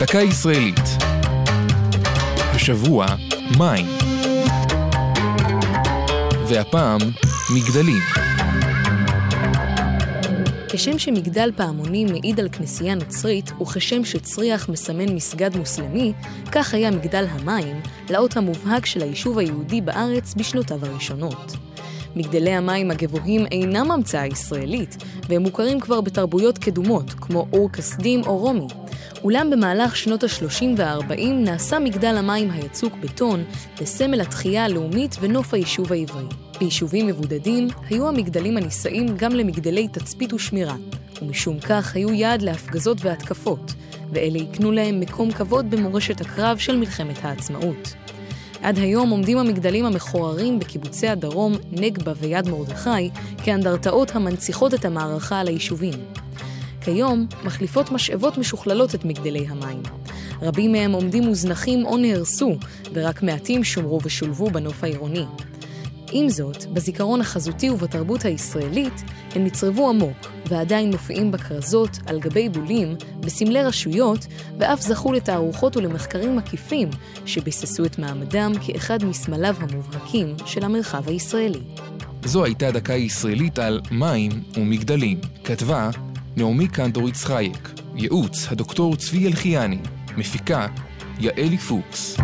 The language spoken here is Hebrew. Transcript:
דקה ישראלית. השבוע, מים. והפעם, מגדלים. כשם שמגדל פעמונים מעיד על כנסייה נוצרית, וכשם שצריח מסמן מסגד מוסלמי, כך היה מגדל המים, לאות המובהק של היישוב היהודי בארץ בשנותיו הראשונות. מגדלי המים הגבוהים אינם המצאה ישראלית, והם מוכרים כבר בתרבויות קדומות, כמו אור כסדים או רומי. אולם במהלך שנות ה-30 וה-40 נעשה מגדל המים היצוק בטון לסמל התחייה הלאומית ונוף היישוב העברי. ביישובים מבודדים היו המגדלים הנישאים גם למגדלי תצפית ושמירה, ומשום כך היו יעד להפגזות והתקפות, ואלה הקנו להם מקום כבוד במורשת הקרב של מלחמת העצמאות. עד היום עומדים המגדלים המכוערים בקיבוצי הדרום, נגבה ויד מרדכי, כאנדרטאות המנציחות את המערכה על היישובים. כיום מחליפות משאבות משוכללות את מגדלי המים. רבים מהם עומדים מוזנחים או נהרסו, ורק מעטים שומרו ושולבו בנוף העירוני. עם זאת, בזיכרון החזותי ובתרבות הישראלית, הם נצרבו עמוק, ועדיין מופיעים בכרזות, על גבי בולים, בסמלי רשויות, ואף זכו לתערוכות ולמחקרים מקיפים, שביססו את מעמדם כאחד מסמליו המובהקים של המרחב הישראלי. זו הייתה דקה ישראלית על מים ומגדלים. כתבה נעמי קנטור יצחייק. ייעוץ הדוקטור צבי אלחיאני. מפיקה יעלי פוקס.